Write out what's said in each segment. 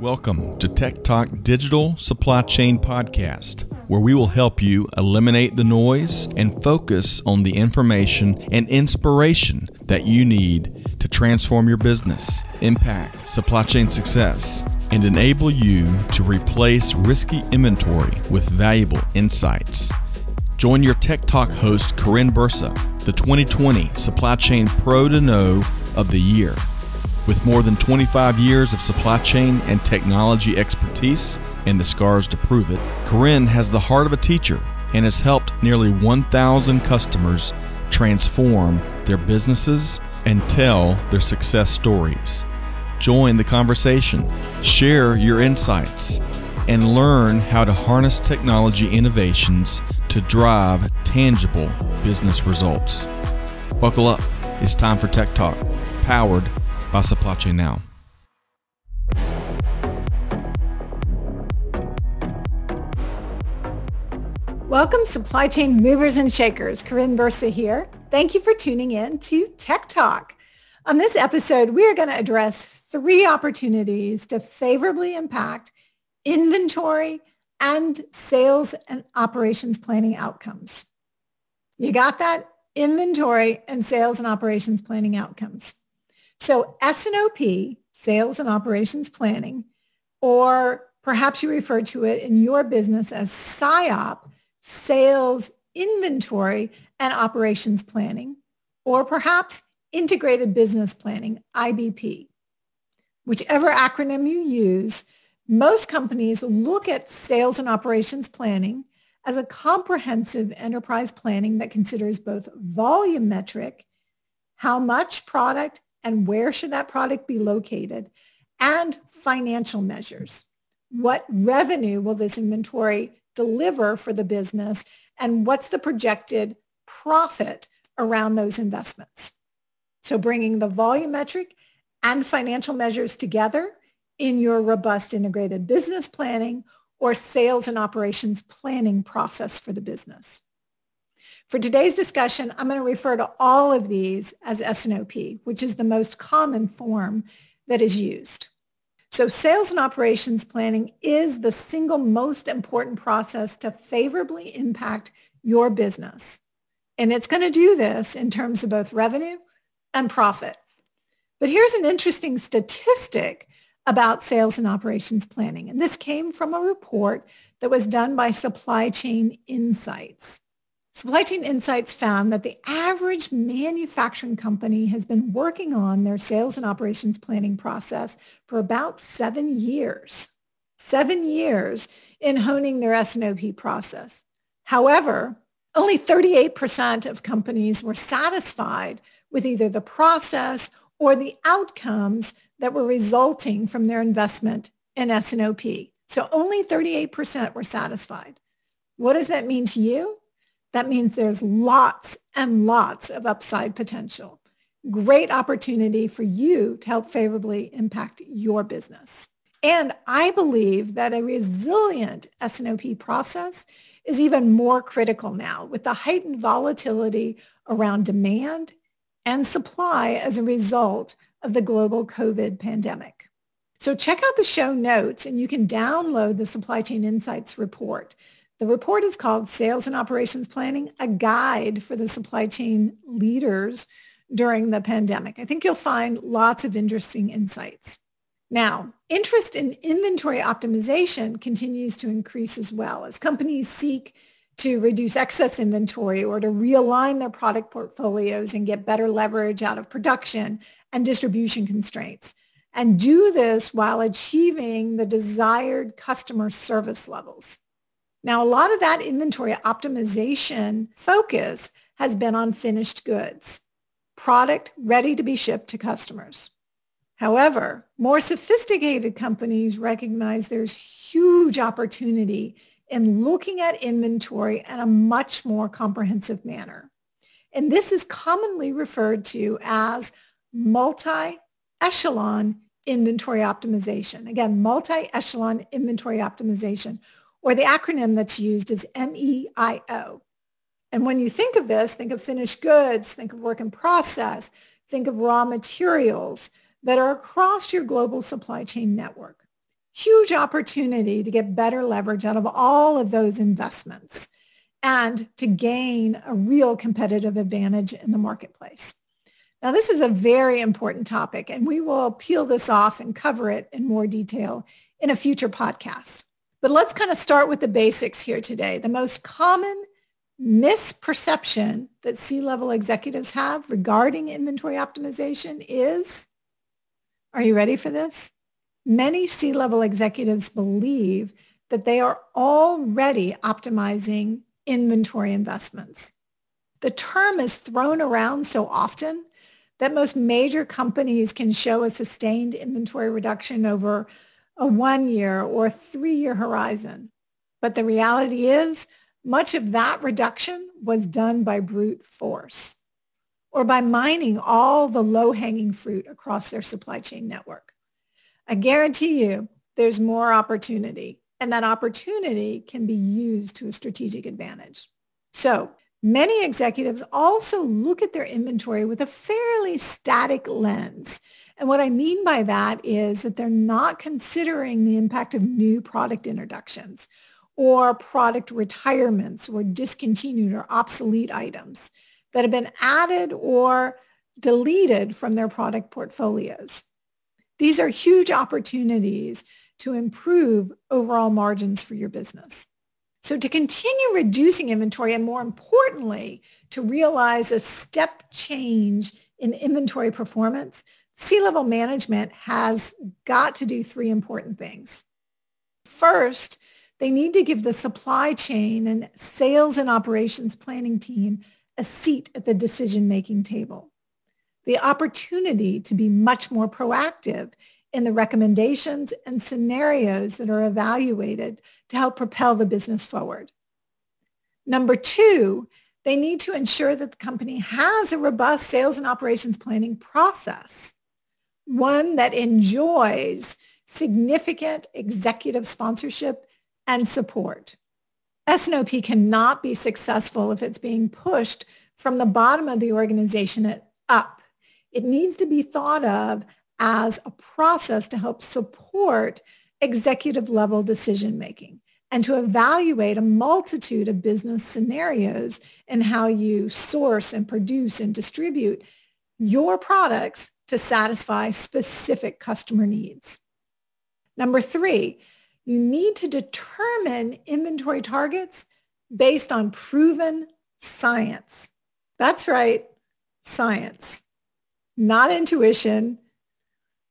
Welcome to TEKTOK Digital Supply Chain Podcast, where we will help you eliminate the noise and focus on the information and inspiration that you need to transform your business, impact supply chain success, and enable you to replace risky inventory with valuable insights. Join your TEKTOK host, Karin Bursa, the 2020 Supply Chain Pro to Know of the Year. With more than 25 years of supply chain and technology expertise and the scars to prove it, Karin has the heart of a teacher and has helped nearly 1,000 customers transform their businesses and tell their success stories. Join the conversation, share your insights, and learn how to harness technology innovations to drive tangible business results. Buckle up. It's time for TEKTOK, powered Chain Now. Welcome, supply chain movers and shakers. Karin Bursa here. Thank you for tuning in to TEKTOK. On this episode, we are going to address three opportunities to favorably impact inventory and sales and operations planning outcomes. You got that? Inventory and sales and operations planning outcomes. So S&OP, Sales and Operations Planning, or perhaps you refer to it in your business as SIOP, Sales Inventory and Operations Planning, or perhaps Integrated Business Planning, IBP. Whichever acronym you use, most companies look at sales and operations planning as a comprehensive enterprise planning that considers both volume metric, how much product and where should that product be located, and financial measures. What revenue will this inventory deliver for the business, and what's the projected profit around those investments? So bringing the volume metric and financial measures together in your robust integrated business planning or sales and operations planning process for the business. For today's discussion, I'm going to refer to all of these as S&OP, which is the most common form that is used. So sales and operations planning is the single most important process to favorably impact your business. And it's going to do this in terms of both revenue and profit. But here's an interesting statistic about sales and operations planning. And this came from a report that was done by Supply Chain Insights. Supply Chain Insights found that the average manufacturing company has been working on their sales and operations planning process for about seven years. Seven years in honing their S&OP process. However, only 38% of companies were satisfied with either the process or the outcomes that were resulting from their investment in S&OP. So only 38% were satisfied. What does that mean to you? That means there's lots and lots of upside potential. Great opportunity for you to help favorably impact your business. And I believe that a resilient S&OP process is even more critical now with the heightened volatility around demand and supply as a result of the global COVID pandemic. So check out the show notes and you can download the Supply Chain Insights report the report is called Sales and Operations Planning, a guide for the supply chain leaders during the pandemic. I think you'll find lots of interesting insights. Now, interest in inventory optimization continues to increase as well as companies seek to reduce excess inventory or to realign their product portfolios and get better leverage out of production and distribution constraints and do this while achieving the desired customer service levels. Now, a lot of that inventory optimization focus has been on finished goods, product ready to be shipped to customers. However, more sophisticated companies recognize there's huge opportunity in looking at inventory in a much more comprehensive manner. And this is commonly referred to as multi-echelon inventory optimization. Again, multi-echelon inventory optimization, or the acronym that's used is MEIO. And when you think of this, think of finished goods, think of work in process, think of raw materials that are across your global supply chain network. huge opportunity to get better leverage out of all of those investments and to gain a real competitive advantage in the marketplace. Now, this is a very important topic, and we will peel this off and cover it in more detail in a future podcast. But let's kind of start with the basics here today. The most common misperception that C-level executives have regarding inventory optimization is, are you ready for this? Many C-level executives believe that they are already optimizing inventory investments. The term is thrown around so often that most major companies can show a sustained inventory reduction over a one year or three year horizon. But the reality is much of that reduction was done by brute force or by mining all the low-hanging fruit across their supply chain network. I guarantee you there's more opportunity and that opportunity can be used to a strategic advantage. So many executives also look at their inventory with a fairly static lens. And what I mean by that is that they're not considering the impact of new product introductions or product retirements or discontinued or obsolete items that have been added or deleted from their product portfolios. These are huge opportunities to improve overall margins for your business. So to continue reducing inventory and more importantly, to realize a step change in inventory performance, C-level management has got to do three important things. First, they need to give the supply chain and sales and operations planning team a seat at the decision-making table. The opportunity to be much more proactive in the recommendations and scenarios that are evaluated to help propel the business forward. Number two, they need to ensure that the company has a robust sales and operations planning process, one that enjoys significant executive sponsorship and support. S&OP cannot be successful if it's being pushed from the bottom of the organization up. It needs to be thought of as a process to help support executive level decision making and to evaluate a multitude of business scenarios and how you source and produce and distribute your products to satisfy specific customer needs. Number three, you need to determine inventory targets based on proven science. That's right, science, not intuition,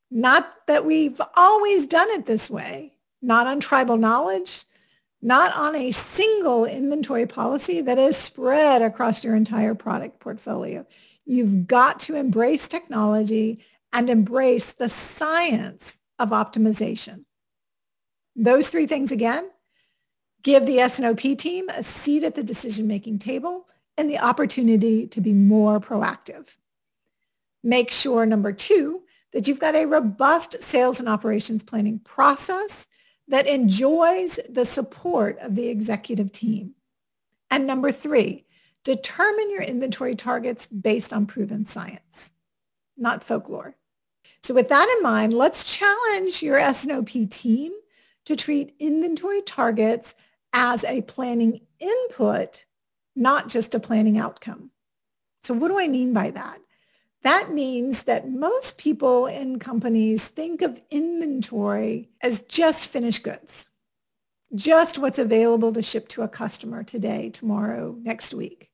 not that we've always done it this way, not on tribal knowledge, not on a single inventory policy that is spread across your entire product portfolio. You've got to embrace technology and embrace the science of optimization. Those three things again, give the S&OP team a seat at the decision-making table and the opportunity to be more proactive. Make sure, number two, that you've got a robust sales and operations planning process that enjoys the support of the executive team. And number three, determine your inventory targets based on proven science, not folklore. So with that in mind, let's challenge your S&OP team to treat inventory targets as a planning input, not just a planning outcome. So what do I mean by that? That means that most people in companies think of inventory as just finished goods, just what's available to ship to a customer today, tomorrow, next week.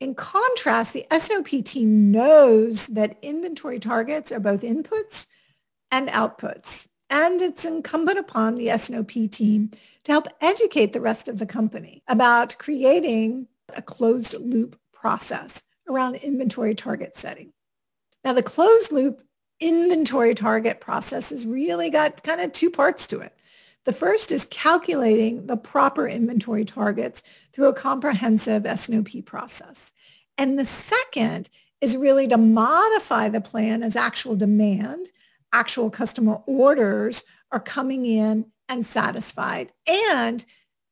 In contrast, the team knows that inventory targets are both inputs and outputs. And it's incumbent upon the S&OP team to help educate the rest of the company about creating a closed loop process around inventory target setting. Now, the closed loop inventory target process has really got kind of two parts to it. The first is calculating the proper inventory targets through a comprehensive S&OP process. And the second is really to modify the plan as actual demand, actual customer orders are coming in and satisfied and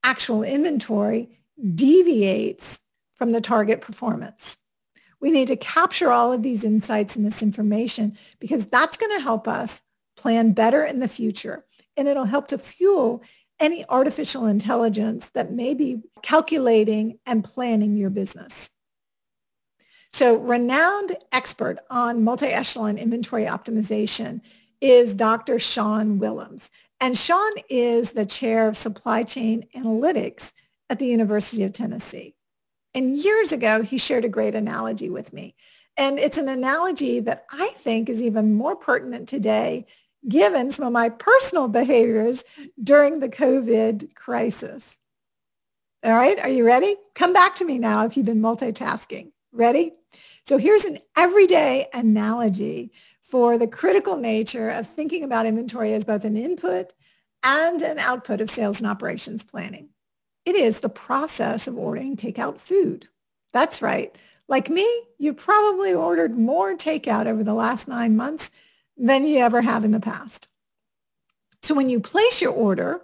actual inventory deviates from the target performance. We need to capture all of these insights and this information because that's going to help us plan better in the future and it'll help to fuel any artificial intelligence that may be calculating and planning your business. So renowned expert on multi-echelon inventory optimization is Dr. Sean Willems. And Sean is the chair of supply chain analytics at the University of Tennessee. And years ago, he shared a great analogy with me. And it's an analogy that I think is even more pertinent today given some of my personal behaviors during the COVID crisis. All right, are you ready? Come back to me now if you've been multitasking. Ready? So here's an everyday analogy for the critical nature of thinking about inventory as both an input and an output of sales and operations planning. It is the process of ordering takeout food. That's right. Like me, you probably ordered more takeout over the last nine months than you ever have in the past. So when you place your order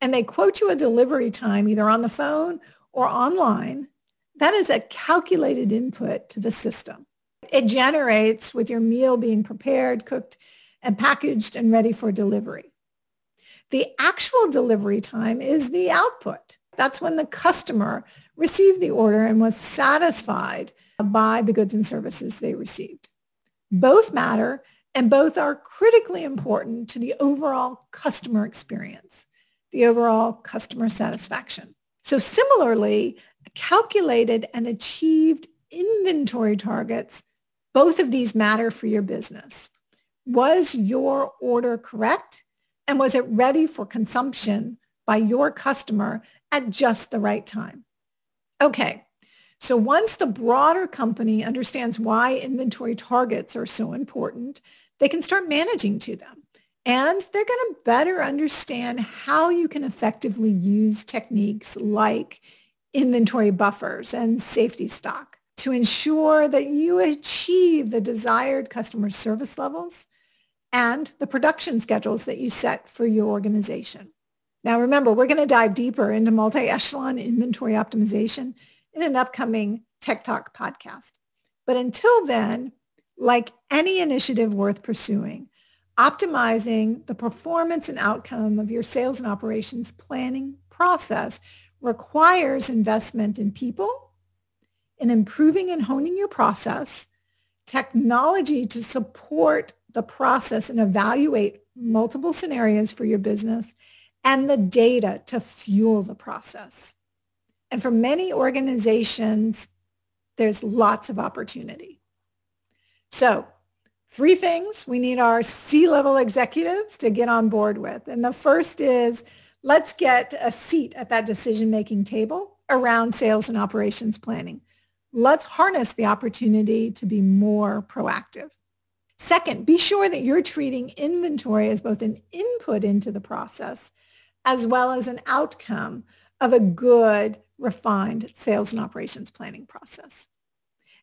and they quote you a delivery time either on the phone or online, that is a calculated input to the system. It generates with your meal being prepared, cooked, and packaged and ready for delivery. The actual delivery time is the output. That's when the customer received the order and was satisfied by the goods and services they received. Both matter and both are critically important to the overall customer experience, the overall customer satisfaction. So similarly, calculated and achieved inventory targets, both of these matter for your business. Was your order correct? And was it ready for consumption by your customer at just the right time? Okay, so once the broader company understands why inventory targets are so important, they can start managing to them. And they're going to better understand how you can effectively use techniques like inventory buffers and safety stock to ensure that you achieve the desired customer service levels and the production schedules that you set for your organization. Now, remember, we're going to dive deeper into multi-echelon inventory optimization in an upcoming TEKTOK podcast. But until then, like any initiative worth pursuing, optimizing the performance and outcome of your sales and operations planning process requires investment in people, in improving and honing your process, technology to support the process and evaluate multiple scenarios for your business, and the data to fuel the process. And for many organizations, there's lots of opportunity. So three things we need our C-level executives to get on board with. And the first is let's get a seat at that decision-making table around sales and operations planning. Let's harness the opportunity to be more proactive. Second, be sure that you're treating inventory as both an input into the process as well as an outcome of a good, refined sales and operations planning process.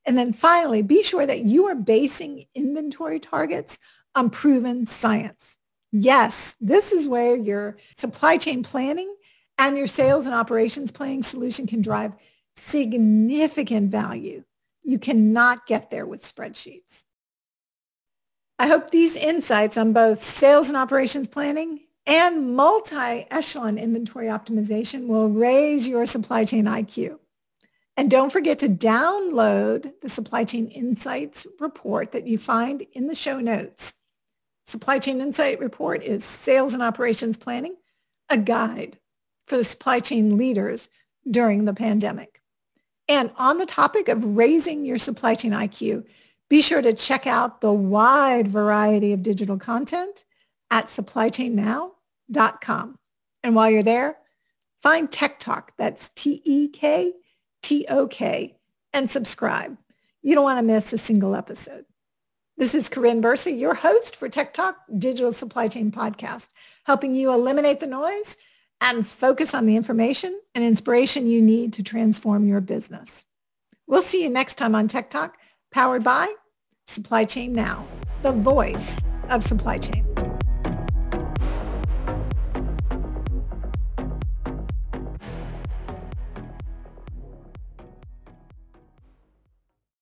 And then finally, be sure that you are basing inventory targets on proven science. Yes, this is where your supply chain planning and your sales and operations planning solution can drive significant value. You cannot get there with spreadsheets. I hope these insights on both sales and operations planning and multi-echelon inventory optimization will raise your supply chain IQ. And don't forget to download the Supply Chain Insights report that you find in the show notes. Supply Chain Insight report is sales and operations planning, a guide for the supply chain leaders during the pandemic. And on the topic of raising your supply chain IQ, be sure to check out the wide variety of digital content at supplychainnow.com. And while you're there, find TEKTOK, that's T-E-K T-O-K, and subscribe. You don't want to miss a single episode. This is Karin Bursa, your host for TEKTOK Digital Supply Chain Podcast, helping you eliminate the noise and focus on the information and inspiration you need to transform your business. We'll see you next time on TEKTOK, powered by Supply Chain Now, the voice of supply chain.